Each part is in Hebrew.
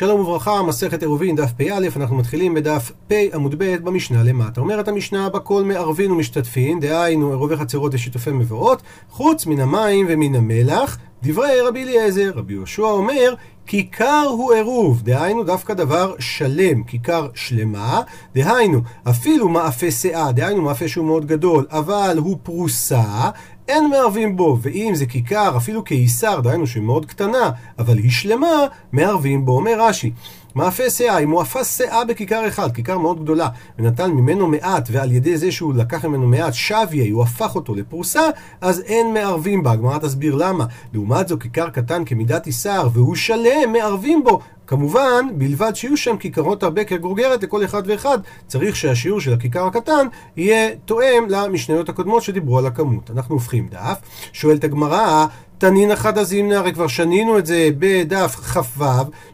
שלום וברכה, מסכת עירובין, דף פא, אנחנו מתחילים בדף פ עמוד ב במשנה למטה. אומרת המשנה, בכל מערבין ומשתתפין, דהיינו עירובי חצרות ושיתופי מבואות, חוץ מן המים ומן המלח, דברי רבי אליעזר. רבי יהושע אומר, כיכר הוא עירוב, דהיינו דווקא דבר שלם, כיכר שלמה, דהיינו אפילו מאפה שאה, דהיינו מאפה שהוא מאוד גדול, אבל הוא פרוסה, אין מערבים בו, ואם זה כיכר, אפילו קיסר, דהיינו שהיא מאוד קטנה, אבל היא שלמה, מערבים בו, אומר רש"י. מאפה שאה, אם הוא אפס שאה בכיכר אחד, כיכר מאוד גדולה, ונתן ממנו מעט, ועל ידי זה שהוא לקח ממנו מעט שוויה, הוא הפך אותו לפרוסה, אז אין מערבים בה. הגמרא תסביר למה. לעומת זו, כיכר קטן כמידת איסר, והוא שלם, מערבים בו. כמובן, בלבד שיהיו שם כיכרות הרבה כגורגרת לכל אחד ואחד, צריך שהשיעור של הכיכר הקטן יהיה תואם למשניות הקודמות שדיברו על הכמות. אנחנו הופכים דף, שואלת הגמרא, תנינא חדא זימנא, הרי כבר שנינו את זה בדף כ"ו,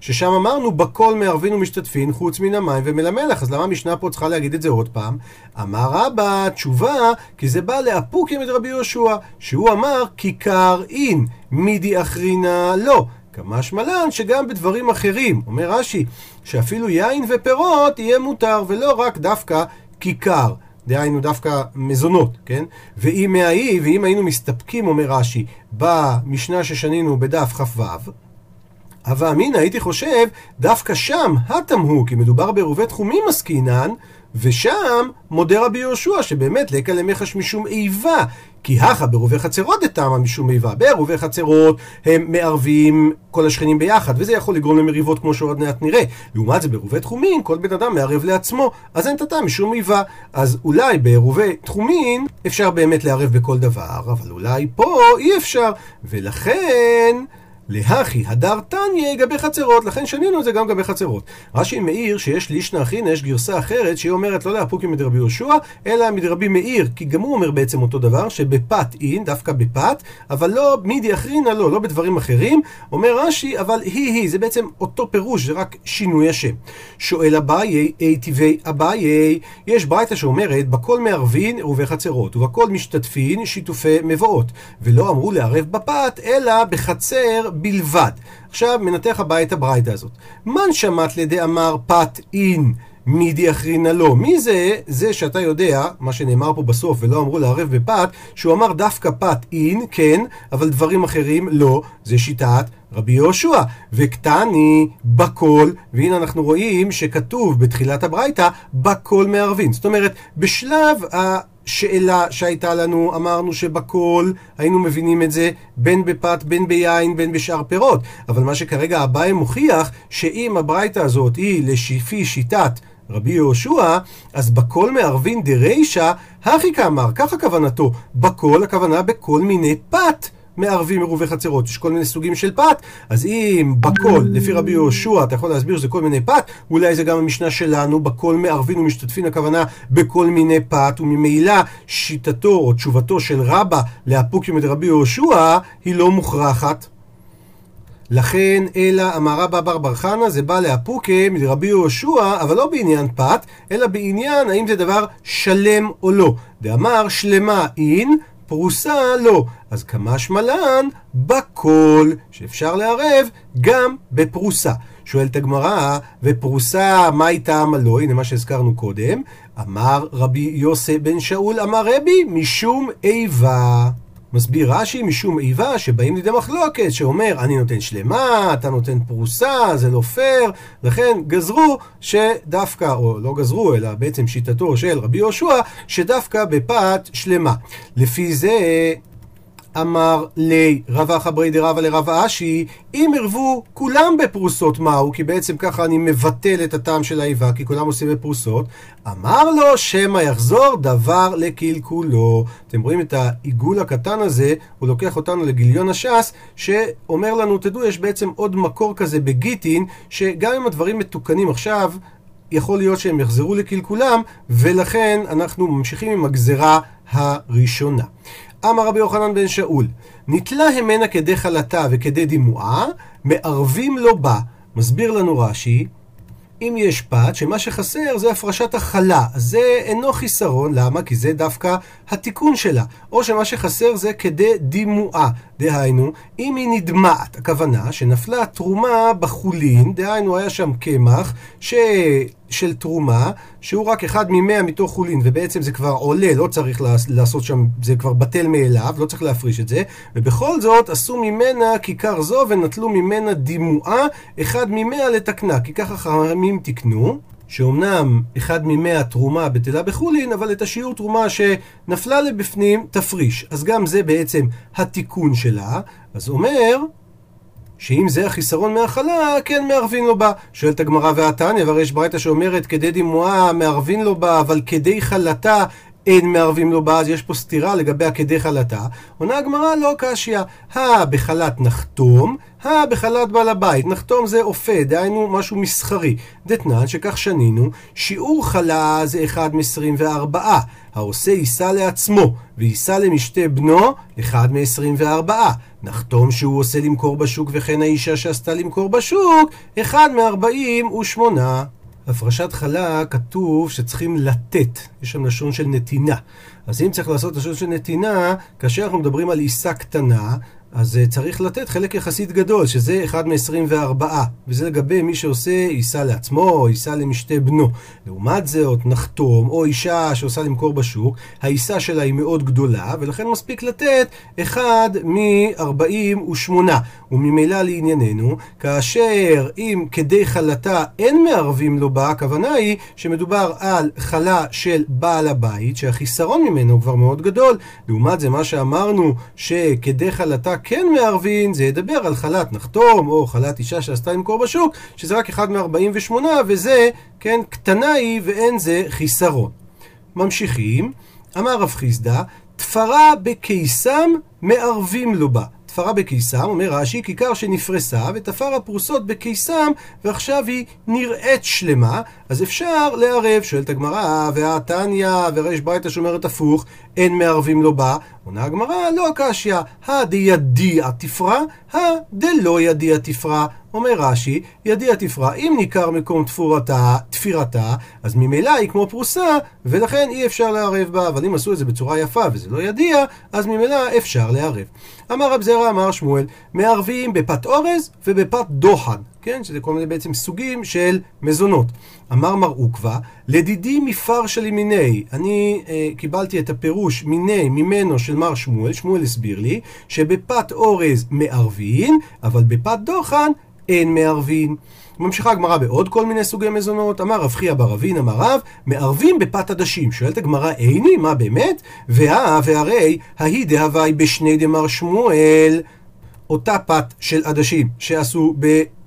ששם אמרנו בכל מערבין ומשתתפין חוץ מן המים ומל המלח, אז למה המשנה פה צריכה להגיד את זה עוד פעם? אמר רבא, תשובה, כי זה בא לאפוקים את רבי יהושע, שהוא אמר כיכר אין, מידי אחרינה לא. כמשמע לן שגם בדברים אחרים, אומר רש"י, שאפילו יין ופירות יהיה מותר, ולא רק דווקא כיכר. דהיינו דווקא מזונות, כן? ואם מהאי, ואם היינו מסתפקים, אומר רש"י, במשנה ששנינו בדף כ"ו, הווה אמינא הייתי חושב, דווקא שם התמהו, כי מדובר בעירובי תחומים עסקינן, ושם מודה רבי יהושע שבאמת לקה למחש משום איבה. כי הכה בעירובי חצרות דתמא משום איבה. בעירובי חצרות הם מערבים כל השכנים ביחד, וזה יכול לגרום למריבות כמו שעוד מעט נראה. לעומת זה בעירובי תחומין, כל בן אדם מערב לעצמו, אז אין תתם משום איבה. אז אולי בעירובי תחומין אפשר באמת לערב בכל דבר, אבל אולי פה אי אפשר. ולכן... להכי הדר תניא גבי חצרות, לכן שנינו את זה גם גבי חצרות. רש"י מעיר שיש לישנא אחינא, יש גרסה אחרת שהיא אומרת לא לאפוקי מדרבי יהושע, אלא מדרבי מאיר, כי גם הוא אומר בעצם אותו דבר, שבפת אין, דווקא בפת, אבל לא מידי אחרינא לא, לא בדברים אחרים. אומר רש"י, אבל היא היא, זה בעצם אותו פירוש, זה רק שינוי השם. שואל אביי, אי טבעי אביי, יש ברייתא שאומרת, בכל מערבין עירובי חצרות, ובכל משתתפין שיתופי מבואות, ולא אמרו לערב בפת, אלא בחצר בלבד. עכשיו מנתח הבית הברייתא הזאת. מן שמט לדאמר פת אין מידי אחרינא לא. מי זה? זה שאתה יודע, מה שנאמר פה בסוף ולא אמרו לערב בפת, שהוא אמר דווקא פת אין, כן, אבל דברים אחרים לא. זה שיטת רבי יהושע. וקטני בכל, והנה אנחנו רואים שכתוב בתחילת הברייתא, בכל מערבים. זאת אומרת, בשלב ה... שאלה שהייתה לנו, אמרנו שבכל היינו מבינים את זה בין בפת, בין ביין, בין בשאר פירות. אבל מה שכרגע אביי מוכיח, שאם הברייתא הזאת היא לפי שיטת רבי יהושע, אז בכל מערבין דרישא, הכי כאמר, ככה כוונתו, בכל הכוונה בכל מיני פת. מערבים עירובי חצרות, יש כל מיני סוגים של פת, אז אם בכל, לפי רבי יהושע, אתה יכול להסביר שזה כל מיני פת, אולי זה גם המשנה שלנו, בכל מערבים ומשתתפין, הכוונה בכל מיני פת, וממילא שיטתו או תשובתו של רבא לאפוקים את רבי יהושע, היא לא מוכרחת. לכן, אלא אמר רבא בר בר חנא, זה בא לאפוקה מרבי יהושע, אבל לא בעניין פת, אלא בעניין האם זה דבר שלם או לא. דאמר שלמה אין, פרוסה לא. אז כמשמע לן בכל, שאפשר לערב גם בפרוסה. שואלת הגמרא, ופרוסה, מה איתה לא? הנה מה שהזכרנו קודם. אמר רבי יוסי בן שאול, אמר רבי, משום איבה. מסביר רש"י משום איבה שבאים לידי מחלוקת שאומר אני נותן שלמה, אתה נותן פרוסה, זה לא פייר, לכן גזרו שדווקא, או לא גזרו אלא בעצם שיטתו של רבי יהושע, שדווקא בפת שלמה. לפי זה אמר לי רבא חברי דרבא לרבא אשי, אם ערבו כולם בפרוסות מהו, כי בעצם ככה אני מבטל את הטעם של האיבה, כי כולם עושים בפרוסות, אמר לו שמא יחזור דבר לקלקולו. אתם רואים את העיגול הקטן הזה, הוא לוקח אותנו לגיליון הש"ס, שאומר לנו, תדעו, יש בעצם עוד מקור כזה בגיטין, שגם אם הדברים מתוקנים עכשיו, יכול להיות שהם יחזרו לקלקולם, ולכן אנחנו ממשיכים עם הגזרה הראשונה. אמר רבי יוחנן בן שאול, נתלה המנה כדי חלתה וכדי דימועה, מערבים לו בה. מסביר לנו רש"י, אם יש פת, שמה שחסר זה הפרשת החלה. זה אינו חיסרון, למה? כי זה דווקא התיקון שלה. או שמה שחסר זה כדי דימועה. דהיינו, אם היא נדמעת, הכוונה שנפלה תרומה בחולין, דהיינו היה שם קמח ש... של תרומה, שהוא רק אחד ממאה מתוך חולין, ובעצם זה כבר עולה, לא צריך לעשות שם, זה כבר בטל מאליו, לא צריך להפריש את זה, ובכל זאת עשו ממנה כיכר זו ונטלו ממנה דימועה, אחד ממאה לתקנה, כי ככה חכמים תיקנו. שאומנם אחד ממאה תרומה בטלה בחולין, אבל את השיעור תרומה שנפלה לבפנים תפריש. אז גם זה בעצם התיקון שלה. אז אומר שאם זה החיסרון מהחלה, כן מערבין לו בה. שואלת הגמרא והתניא, והרי יש ברייתא שאומרת כדי דמועה מערבין לו בה, אבל כדי חלתה אין מערבים לו בה, אז יש פה סתירה לגבי הכדי חלתה. עונה הגמרא לא קשיא, הא בחלת נחתום, הא בחלת בעל הבית. נחתום זה אופה, דהיינו משהו מסחרי. דתנן שכך שנינו, שיעור חלה זה אחד מעשרים וארבעה. העושה יישא לעצמו, ויישא למשתה בנו, אחד מעשרים וארבעה. נחתום שהוא עושה למכור בשוק, וכן האישה שעשתה למכור בשוק, אחד מארבעים ושמונה. הפרשת חלה כתוב שצריכים לתת, יש שם לשון של נתינה. אז אם צריך לעשות לשון של נתינה, כאשר אנחנו מדברים על עיסה קטנה, אז uh, צריך לתת חלק יחסית גדול, שזה אחד מ-24, וזה לגבי מי שעושה עיסה לעצמו, או עיסה למשתה בנו. לעומת זאת, נחתום, או אישה שעושה למכור בשוק, העיסה שלה היא מאוד גדולה, ולכן מספיק לתת אחד מ-48. וממילא לענייננו, כאשר אם כדי חלתה אין מערבים לו בה, הכוונה היא שמדובר על חלה של בעל הבית, שהחיסרון ממנו כבר מאוד גדול. לעומת זה, מה שאמרנו, שכדי חלתה כן מערבין, זה ידבר על חלת נחתום, או חלת אישה שעשתה למכור בשוק, שזה רק אחד מ-48, וזה, כן, קטנה היא ואין זה חיסרון. ממשיכים, אמר רב חיסדא, תפרה בקיסם מערבים לו בה. תפרה בקיסם, אומר רש"י, כיכר שנפרסה ותפר הפרוסות בקיסם ועכשיו היא נראית שלמה, אז אפשר לערב, שואלת הגמרא, והתניא וריש ברייתא שאומרת הפוך, אין מערבים לו בה, עונה הגמרא, לא הקשיא, הדיידיע תפרע, הדלא ידיע תפרע. אומר רש"י, ידיע תפרע, אם ניכר מקום תפורתה, תפירתה, אז ממילא היא כמו פרוסה, ולכן אי אפשר לערב בה, אבל אם עשו את זה בצורה יפה וזה לא ידיע, אז ממילא אפשר לערב. אמר רב זרע, אמר שמואל, מערבים בפת אורז ובפת דוחן. כן? שזה כל מיני בעצם סוגים של מזונות. אמר מר עוקבא, לדידי מפר של מיני. אני אה, קיבלתי את הפירוש מיני, ממנו של מר שמואל, שמואל הסביר לי, שבפת אורז מערבין, אבל בפת דוחן אין מערבין. ממשיכה הגמרא בעוד כל מיני סוגי מזונות, אמר רב חייא בר אבין, אמר רב, מערבים בפת עדשים. שואלת הגמרא, איני, מה באמת? והא והרי, ההיא דהווי בשני דמר שמואל. אותה פת של עדשים שעשו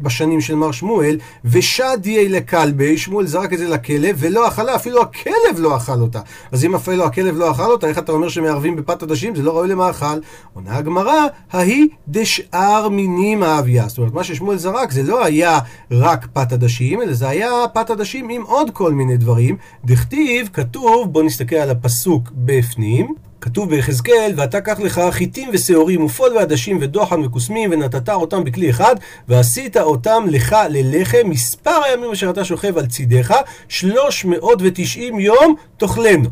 בשנים של מר שמואל, ושדיה לכלבי, שמואל זרק את זה לכלב, ולא אכלה, אפילו הכלב לא אכל אותה. אז אם אפילו הכלב לא אכל אותה, איך אתה אומר שמערבים בפת עדשים? זה לא ראוי למאכל. עונה הגמרא, ההיא דשאר מינים האביה. זאת אומרת, מה ששמואל זרק זה לא היה רק פת עדשים, אלא זה היה פת עדשים עם עוד כל מיני דברים. דכתיב, כתוב, בואו נסתכל על הפסוק בפנים. כתוב ביחזקאל, ואתה קח לך חיטים ושעורים ופול ועדשים ודוחן וכוסמים ונתת אותם בכלי אחד ועשית אותם לך ללחם מספר הימים אשר אתה שוכב על צידך שלוש מאות ותשעים יום תאכלנו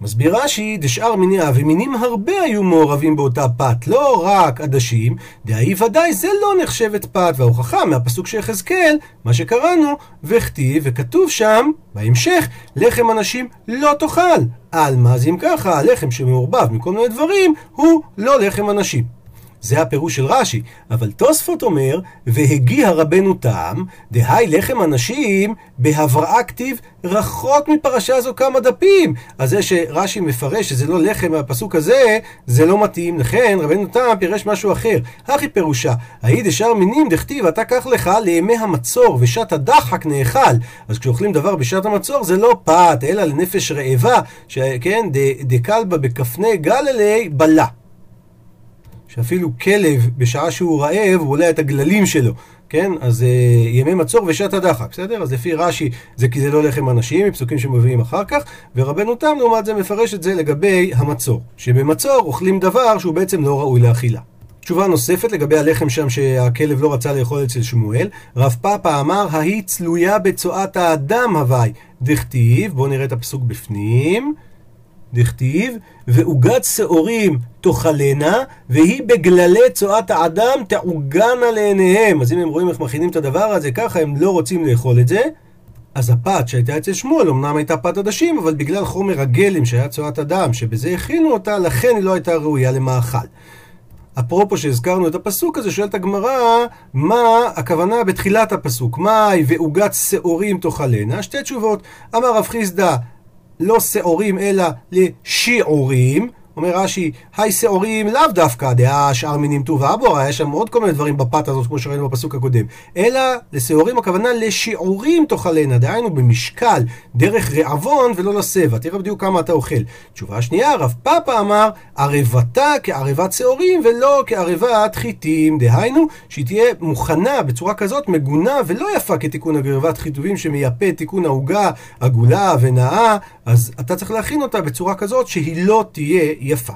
מסביר רש"י, דשאר מיניה ומינים הרבה היו מעורבים באותה פת, לא רק עדשים, דהי ודאי זה לא נחשבת פת, וההוכחה מהפסוק של יחזקאל, מה שקראנו, וכתיב, וכתוב שם, בהמשך, לחם אנשים לא תאכל. על מה אז אם ככה, הלחם שמעורבב מכל מיני דברים, הוא לא לחם אנשים. זה הפירוש של רש"י. אבל תוספות אומר, והגיע רבנו תם, דהי לחם אנשים, בהבראה כתיב, רחוק מפרשה זו כמה דפים. אז זה שרש"י מפרש שזה לא לחם מהפסוק הזה, זה לא מתאים. לכן רבנו תם פירש משהו אחר. הכי פירושה, ההיא דשר מינים דכתיב, אתה קח לך לימי המצור, ושעת הדחק נאכל. אז כשאוכלים דבר בשעת המצור זה לא פת, אלא לנפש רעבה, שכן, דקלבה בכפני גללי בלה. שאפילו כלב, בשעה שהוא רעב, הוא עולה את הגללים שלו, כן? אז uh, ימי מצור ושעת הדחק, בסדר? אז לפי רש"י זה כי זה לא לחם אנשים, מפסוקים שמביאים אחר כך, ורבנו תם לעומת זה מפרש את זה לגבי המצור, שבמצור אוכלים דבר שהוא בעצם לא ראוי לאכילה. תשובה נוספת לגבי הלחם שם שהכלב לא רצה לאכול אצל שמואל, רב פאפה אמר, ההיא צלויה בצואת האדם הווי, דכתיב, בואו נראה את הפסוק בפנים. דכתיב, ועוגת שעורים תאכלנה, והיא בגללי צואת האדם תעוגנה לעיניהם. אז אם הם רואים איך מכינים את הדבר הזה ככה, הם לא רוצים לאכול את זה. אז הפת שהייתה אצל שמואל אמנם הייתה פת עדשים, אבל בגלל חומר הגלם שהיה צואת אדם, שבזה הכינו אותה, לכן היא לא הייתה ראויה למאכל. אפרופו שהזכרנו את הפסוק הזה, שואלת הגמרא, מה הכוונה בתחילת הפסוק? מהי ועוגת שעורים תאכלנה? שתי תשובות. אמר רב חיסדא, לא שעורים אלא לשיעורים. אומר רש"י, היי שעורים לאו דווקא דעה שאר מינים טוב ואבו, היה שם עוד כל מיני דברים בפת הזאת, כמו שראינו בפסוק הקודם. אלא לשעורים הכוונה לשיעורים תאכלנה, דהיינו במשקל, דרך רעבון ולא לסבע. תראה בדיוק כמה אתה אוכל. תשובה שנייה, רב פאפה אמר, ערבתה כערבת שעורים ולא כערבת חיטים. דהיינו, שהיא תהיה מוכנה בצורה כזאת, מגונה ולא יפה כתיקון ערבת חיטובים שמייפה תיקון העוגה עגולה ונאה, אז אתה צריך להכין אותה בצורה כזאת שהיא לא תהיה יפה.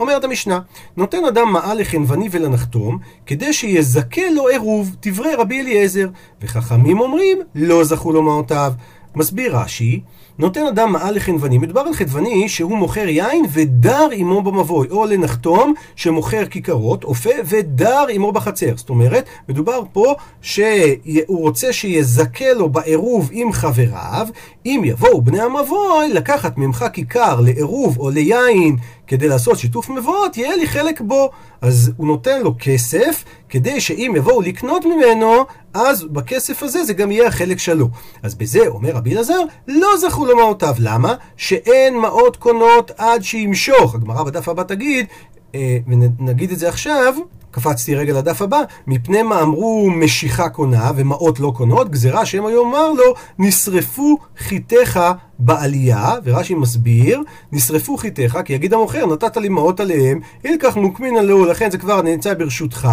אומרת המשנה, נותן אדם מעל לחנווני ולנחתום, כדי שיזכה לו עירוב, דברי רבי אליעזר, וחכמים אומרים, לא זכו לו מעותיו. מסביר רש"י, נותן אדם מעל לחנווני, מדובר על חנווני שהוא מוכר יין ודר עמו במבוי, או לנחתום שמוכר כיכרות, אופה ודר עמו בחצר. זאת אומרת, מדובר פה שהוא רוצה שיזכה לו בעירוב עם חבריו, אם יבואו בני המבוי לקחת ממך כיכר לעירוב או ליין כדי לעשות שיתוף מבואות, יהיה לי חלק בו. אז הוא נותן לו כסף, כדי שאם יבואו לקנות ממנו, אז בכסף הזה זה גם יהיה החלק שלו. אז בזה, אומר רבי אלעזר, לא זכו לו מעותיו. למה? שאין מעות קונות עד שימשוך. הגמרא בדף הבא תגיד, אה, ונגיד את זה עכשיו, קפצתי רגע לדף הבא, מפני מה אמרו משיכה קונה ומעות לא קונות, גזירה שהם היום אמר לו, נשרפו חיתך בעלייה, ורש"י מסביר, נשרפו חיתך, כי יגיד המוכר, נתת לי מעות עליהם, ילקח מוקמין לו, לכן זה כבר נמצא ברשותך,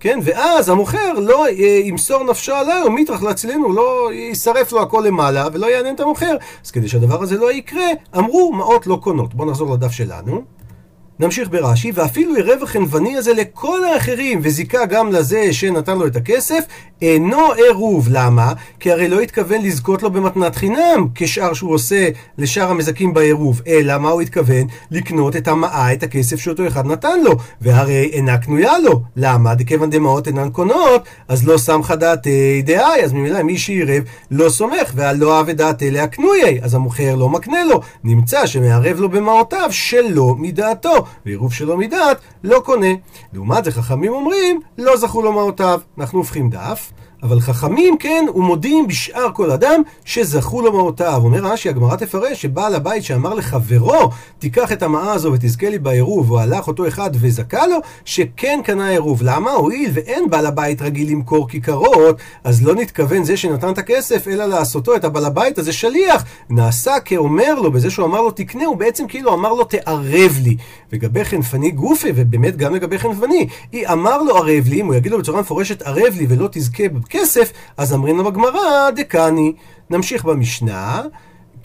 כן, ואז המוכר לא אה, ימסור נפשו עליי, או מיטרח להצילנו, לא יישרף לו הכל למעלה, ולא יעניין את המוכר. אז כדי שהדבר הזה לא יקרה, אמרו מעות לא קונות. בואו נחזור לדף שלנו. נמשיך ברש"י, ואפילו ערב החנווני הזה לכל האחרים, וזיכה גם לזה שנתן לו את הכסף, אינו עירוב. למה? כי הרי לא התכוון לזכות לו במתנת חינם, כשאר שהוא עושה לשאר המזכים בעירוב, אלא מה הוא התכוון? לקנות את המעה, את הכסף שאותו אחד נתן לו, והרי אינה קנויה לו. למה? דכיוון דמעות אינן קונות, אז לא סמכה דעתי דאי, אז ממילא מי שעירב לא סומך, והלא אהבה דעתי להקנויי, אז המוכר לא מקנה לו. נמצא שמערב לו במעותיו שלא מדעתו. ועירוב שלא מדעת, לא קונה. לעומת זה חכמים אומרים, לא זכו לו מעותיו. אנחנו הופכים דף. אבל חכמים כן ומודים בשאר כל אדם שזכו לו מעותיו. אומר רש"י, הגמרא תפרש שבעל הבית שאמר לחברו, תיקח את המעה הזו ותזכה לי בעירוב, או הלך אותו אחד וזכה לו, שכן קנה עירוב. למה? הואיל ואין בעל הבית רגיל למכור כיכרות, אז לא נתכוון זה שנתן את הכסף, אלא לעשותו את הבעל הבית הזה שליח. נעשה כאומר לו, בזה שהוא אמר לו תקנה, הוא בעצם כאילו אמר לו תערב לי. לגבי חנפני גופי, ובאמת גם לגבי חנפני, היא אמר לו ערב לי, אם הוא יגיד לו בצורה מפורשת ערב לי ולא תזכה כסף, אז אמרים לו בגמרא, דקני. נמשיך במשנה.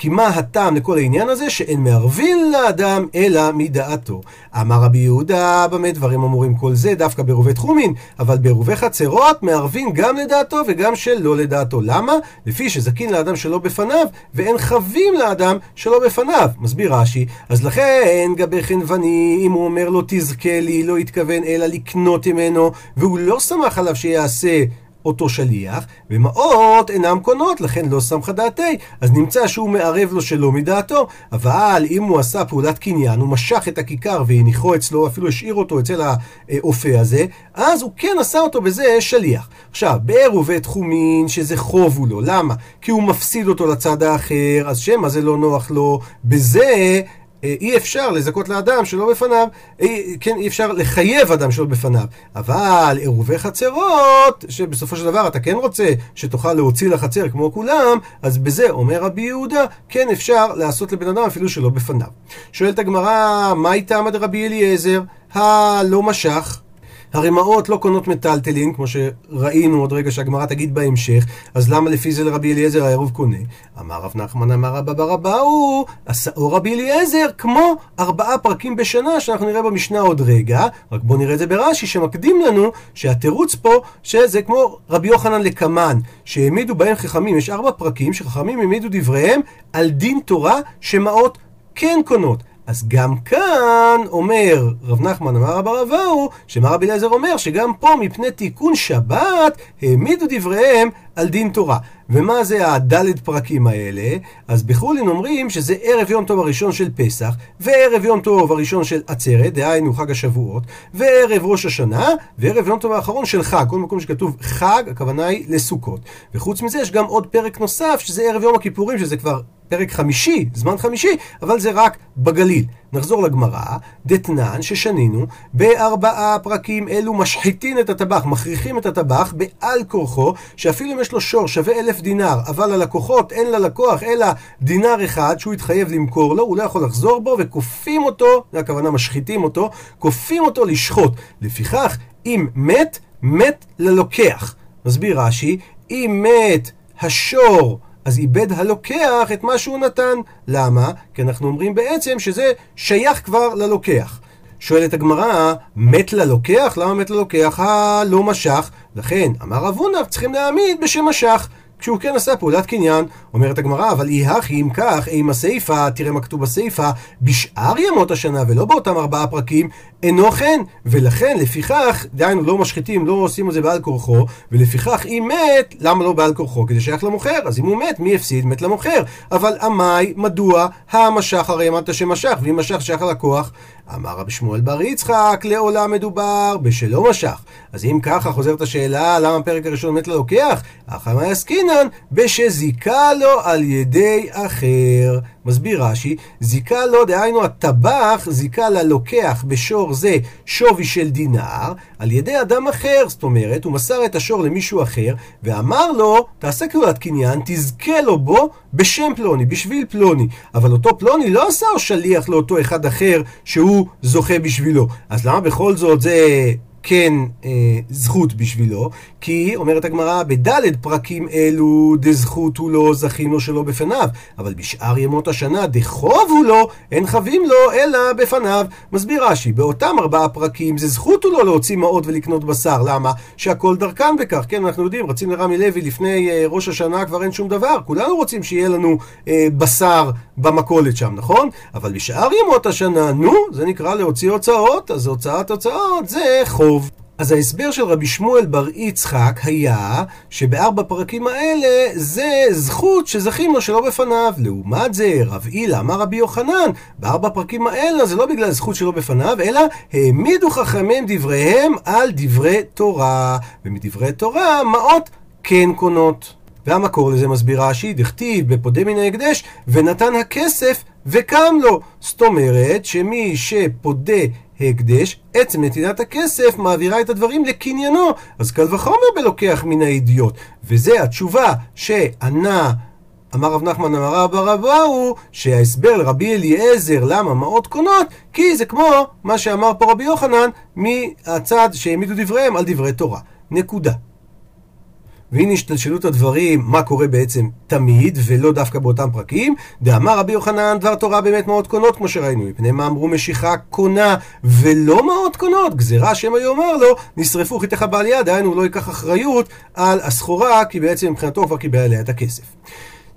כי מה הטעם לכל העניין הזה? שאין מערבין לאדם אלא מדעתו. אמר רבי יהודה, במה דברים אמורים כל זה? דווקא בעירובי תחומין, אבל בעירובי חצרות מערבין גם לדעתו וגם שלא לדעתו. למה? לפי שזקין לאדם שלא בפניו, ואין חבים לאדם שלא בפניו. מסביר רש"י, אז לכן גבי חנווני, אם הוא אומר לו תזכה לי, לא התכוון אלא לקנות ממנו, והוא לא שמח עליו שיעשה אותו שליח, ומעות אינם קונות, לכן לא סמכה דעתי, אז נמצא שהוא מערב לו שלא מדעתו, אבל אם הוא עשה פעולת קניין, הוא משך את הכיכר והניחו אצלו, אפילו השאיר אותו אצל האופה הזה, אז הוא כן עשה אותו בזה שליח. עכשיו, בעירובי תחומין שזה חוב הוא לו, למה? כי הוא מפסיד אותו לצד האחר, אז שמא זה לא נוח לו, בזה אי אפשר לזכות לאדם שלא בפניו, אי, כן, אי אפשר לחייב אדם שלא בפניו. אבל עירובי חצרות, שבסופו של דבר אתה כן רוצה שתוכל להוציא לחצר כמו כולם, אז בזה אומר רבי יהודה, כן אפשר לעשות לבן אדם אפילו שלא בפניו. שואלת הגמרא, מה איתם עד רבי אליעזר? הלא משך. הרי מעות לא קונות מטלטלין, כמו שראינו עוד רגע שהגמרא תגיד בהמשך, אז למה לפי זה לרבי אליעזר העירוב קונה? אמר רב נחמן אמר רבא ברבא הוא, עשאו רבי אליעזר כמו ארבעה פרקים בשנה שאנחנו נראה במשנה עוד רגע, רק בואו נראה את זה ברש"י שמקדים לנו שהתירוץ פה שזה כמו רבי יוחנן לקמן, שהעמידו בהם חכמים, יש ארבע פרקים שחכמים העמידו דבריהם על דין תורה שמעות כן קונות. אז גם כאן אומר רב נחמן אמר רב אבאו, שמר רבי אליעזר אומר שגם פה מפני תיקון שבת העמידו דבריהם על דין תורה. ומה זה הדלת פרקים האלה? אז בחולין אומרים שזה ערב יום טוב הראשון של פסח, וערב יום טוב הראשון של עצרת, דהיינו חג השבועות, וערב ראש השנה, וערב יום טוב האחרון של חג. כל מקום שכתוב חג, הכוונה היא לסוכות. וחוץ מזה יש גם עוד פרק נוסף, שזה ערב יום הכיפורים, שזה כבר פרק חמישי, זמן חמישי, אבל זה רק בגליל. נחזור לגמרא, דתנן ששנינו, בארבעה פרקים אלו משחיתים את הטבח, מכריחים את הטבח בעל כורחו, שאפילו אם יש לו שור שווה אלף דינר, אבל ללקוחות אין ללקוח אלא דינר אחד שהוא התחייב למכור לו, הוא לא יכול לחזור בו, וכופים אותו, זה הכוונה משחיתים אותו, כופים אותו לשחוט. לפיכך, אם מת, מת ללוקח. מסביר רש"י, אם מת השור אז איבד הלוקח את מה שהוא נתן. למה? כי אנחנו אומרים בעצם שזה שייך כבר ללוקח. שואלת הגמרא, מת ללוקח? למה מת ללוקח? הלא משך. לכן, אמר אבונה, צריכים להעמיד בשם משך. כשהוא כן עשה פעולת קניין. אומרת הגמרא, אבל אי הכי אם כך, אם הסיפא, תראה מה כתוב בסיפא, בשאר ימות השנה ולא באותם ארבעה פרקים, אינו כן. ולכן, לפיכך, דהיינו, לא משחיתים, לא עושים את זה בעל כורחו, ולפיכך, אם מת, למה לא בעל כורחו? כי זה שייך למוכר. אז אם הוא מת, מי הפסיד? מת למוכר. אבל עמי, מדוע? המשך הרי אמרת שמשך, ואם משך שייך ללקוח. אמר רבי שמואל בר יצחק, לעולם מדובר בשלא משך. אז אם ככה חוזרת השאלה, למה הפרק הראשון מת ללוקח? אחמא עסקינן, בשזיכה לו על ידי אחר. מסביר רש"י, זיכה לו, דהיינו הטבח, זיכה ללוקח בשור זה שווי של דינר, על ידי אדם אחר, זאת אומרת, הוא מסר את השור למישהו אחר, ואמר לו, תעשה קריאת קניין, תזכה לו בו בשם פלוני, בשביל פלוני. אבל אותו פלוני לא עשה שליח לאותו אחד אחר שהוא זוכה בשבילו. אז למה בכל זאת זה... כן אה, זכות בשבילו, כי אומרת הגמרא, בדלת פרקים אלו דזכות הוא לא זכינו שלא בפניו, אבל בשאר ימות השנה דחוב הוא לא, אין חבים לו אלא בפניו. מסביר רש"י, באותם ארבעה פרקים זה זכות הוא לא להוציא מעות ולקנות בשר, למה? שהכל דרכן בכך, כן, אנחנו יודעים, רצים לרמי לוי לפני אה, ראש השנה כבר אין שום דבר, כולנו רוצים שיהיה לנו אה, בשר במכולת שם, נכון? אבל בשאר ימות השנה, נו, זה נקרא להוציא הוצאות, אז הוצאת הוצאות זה חוב. אז ההסבר של רבי שמואל בר יצחק היה שבארבע פרקים האלה זה זכות שזכים לו שלא בפניו. לעומת זה, רב הילה אמר רבי יוחנן, בארבע פרקים האלה זה לא בגלל זכות שלא בפניו, אלא העמידו חכמים דבריהם על דברי תורה. ומדברי תורה מעות כן קונות. והמקור לזה מסביר רש"י, דכתיב בפודה מן ההקדש, ונתן הכסף וקם לו. זאת אומרת שמי שפודה הקדש, עצם נתינת הכסף מעבירה את הדברים לקניינו. אז קל וחומר בלוקח מן הידיעות. וזה התשובה שענה אמר רב נחמן אמר רב אבאו שההסבר לרבי אליעזר למה מעות קונות כי זה כמו מה שאמר פה רבי יוחנן מהצד שהעמידו דבריהם על דברי תורה. נקודה. והנה השתלשלות הדברים, מה קורה בעצם תמיד, ולא דווקא באותם פרקים. דאמר רבי יוחנן, דבר תורה באמת מאוד קונות, כמו שראינו, מפני מה אמרו משיכה קונה, ולא מאוד קונות, גזירה שמא יאמר לו, נשרפו חיתך בעלייה, דהיינו הוא לא ייקח אחריות על הסחורה, כי בעצם מבחינתו כבר קיבל עליה את הכסף.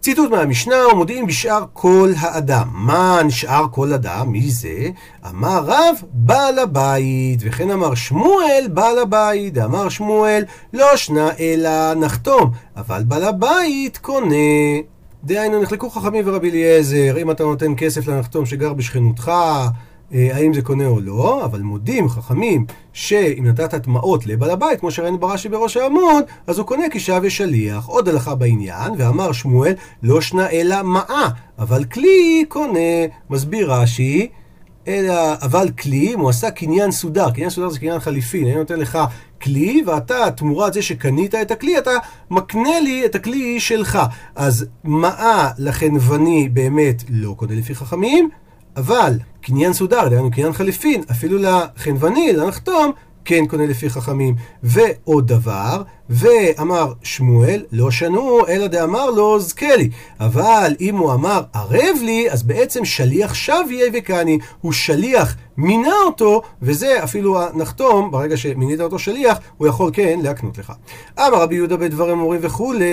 ציטוט מהמשנה, ומודיעים בשאר כל האדם. מה נשאר כל אדם? מי זה? אמר רב, בעל הבית. וכן אמר שמואל, בעל הבית. אמר שמואל, לא שנה אלא נחתום, אבל בעל הבית קונה. דהיינו, נחלקו חכמים ורבי אליעזר, אם אתה נותן כסף לנחתום שגר בשכנותך, האם זה קונה או לא, אבל מודים חכמים שאם נתת טמעות לבעל הבית, כמו שראינו ברש"י בראש העמוד, אז הוא קונה כשב ושליח. עוד הלכה בעניין, ואמר שמואל, לא שנה אלא מעה, אבל כלי קונה. מסביר רש"י, אלא, אבל כלי, אם הוא עשה קניין סודר, קניין סודר זה קניין חליפי, אני נותן לך כלי, ואתה, תמורת זה שקנית את הכלי, אתה מקנה לי את הכלי שלך. אז מעה לחנווני באמת לא קונה לפי חכמים, אבל קניין סודר, דהיינו קניין חליפין, אפילו לחנווני, לנחתום, כן קונה לפי חכמים. ועוד דבר, ואמר שמואל, לא שנו, אלא דאמר לו, זכה לי. אבל אם הוא אמר, ערב לי, אז בעצם שליח שב יהיה וקני. הוא שליח, מינה אותו, וזה אפילו הנחתום, ברגע שמינית אותו שליח, הוא יכול כן להקנות לך. אמר רבי יהודה בדברים מורים וכולי,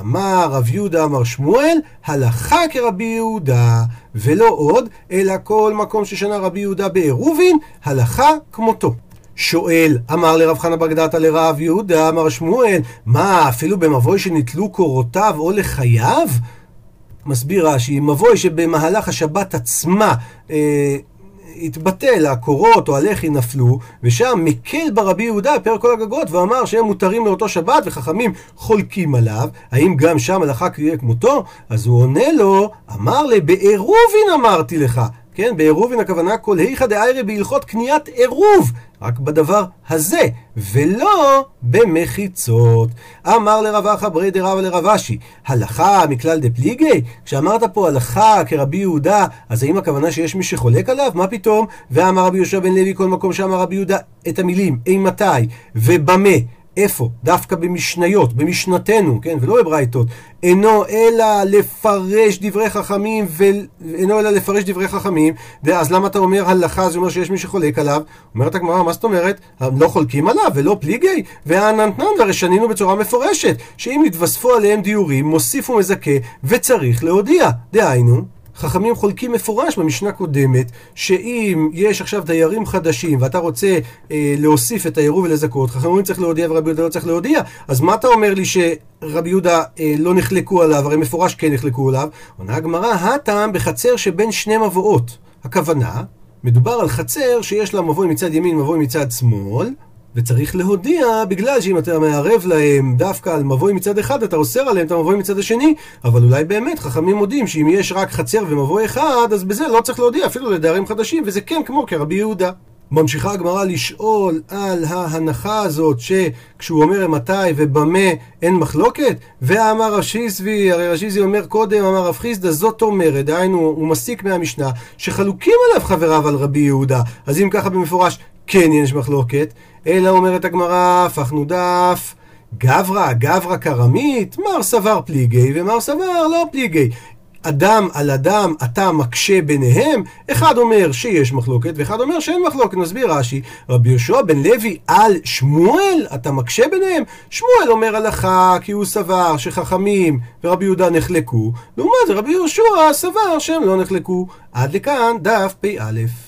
אמר רב יהודה אמר שמואל, הלכה כרבי יהודה, ולא עוד, אלא כל מקום ששנה רבי יהודה בעירובין, הלכה כמותו. שואל, אמר לרב חנה בגדתא לרב יהודה, אמר שמואל, מה, אפילו במבוי שנתלו קורותיו או לחייו? מסביר רש"י, מבוי שבמהלך השבת עצמה אה, התבטל, הקורות או הלחי נפלו, ושם מקל ברבי יהודה פר כל הגגות ואמר שהם מותרים לאותו שבת וחכמים חולקים עליו, האם גם שם הלכה קריאה כמותו? אז הוא עונה לו, אמר לי, בעירובין אמרתי לך. כן, בעירובין הכוונה כל היכא דאיירי בהלכות קניית עירוב, רק בדבר הזה, ולא במחיצות. אמר לרב אחא ברי דרבא לרב אשי, הלכה מכלל דפליגי? כשאמרת פה הלכה כרבי יהודה, אז האם הכוונה שיש מי שחולק עליו? מה פתאום? ואמר רבי יהושע בן לוי כל מקום שאמר רבי יהודה את המילים אימתי ובמה איפה? דווקא במשניות, במשנתנו, כן? ולא בברייתות. אינו אלא לפרש דברי חכמים, ואינו אלא לפרש דברי חכמים, אז למה אתה אומר הלכה, זה אומר שיש מי שחולק עליו? אומרת הגמרא, מה זאת אומרת? לא חולקים עליו, ולא פליגי? והאננתנן, והרי שנינו בצורה מפורשת, שאם נתווספו עליהם דיורים, מוסיף ומזכה, וצריך להודיע. דהיינו, חכמים חולקים מפורש במשנה קודמת, שאם יש עכשיו דיירים חדשים ואתה רוצה אה, להוסיף את העירוב ולזכות, חכמים צריך להודיע ורבי יהודה לא צריך להודיע, אז מה אתה אומר לי שרבי יהודה אה, לא נחלקו עליו, הרי מפורש כן נחלקו עליו? עונה הגמרא, הטעם בחצר שבין שני מבואות. הכוונה, מדובר על חצר שיש לה מבוי מצד ימין, מבוי מצד שמאל, וצריך להודיע, בגלל שאם אתה מערב להם דווקא על מבוי מצד אחד, אתה אוסר עליהם את המבוי מצד השני, אבל אולי באמת חכמים מודים שאם יש רק חצר ומבוי אחד, אז בזה לא צריך להודיע אפילו לדיירים חדשים, וזה כן כמו כרבי יהודה. ממשיכה הגמרא לשאול על ההנחה הזאת שכשהוא אומר מתי ובמה אין מחלוקת? ואמר רש"י צבי, הרי רש"י צבי אומר קודם, אמר רב חיסדא, זאת אומרת, דהיינו הוא מסיק מהמשנה שחלוקים עליו חבריו על רבי יהודה אז אם ככה במפורש כן יש מחלוקת אלא אומרת הגמרא, הפכנו דף גברא, גברא כרמית, מר סבר פליגי ומר סבר לא פליגי אדם על אדם אתה מקשה ביניהם, אחד אומר שיש מחלוקת ואחד אומר שאין מחלוקת. מסביר רש"י, רבי יהושע בן לוי על שמואל, אתה מקשה ביניהם? שמואל אומר הלכה כי הוא סבר שחכמים ורבי יהודה נחלקו, לעומת זה רבי יהושע סבר שהם לא נחלקו. עד לכאן דף פ"א.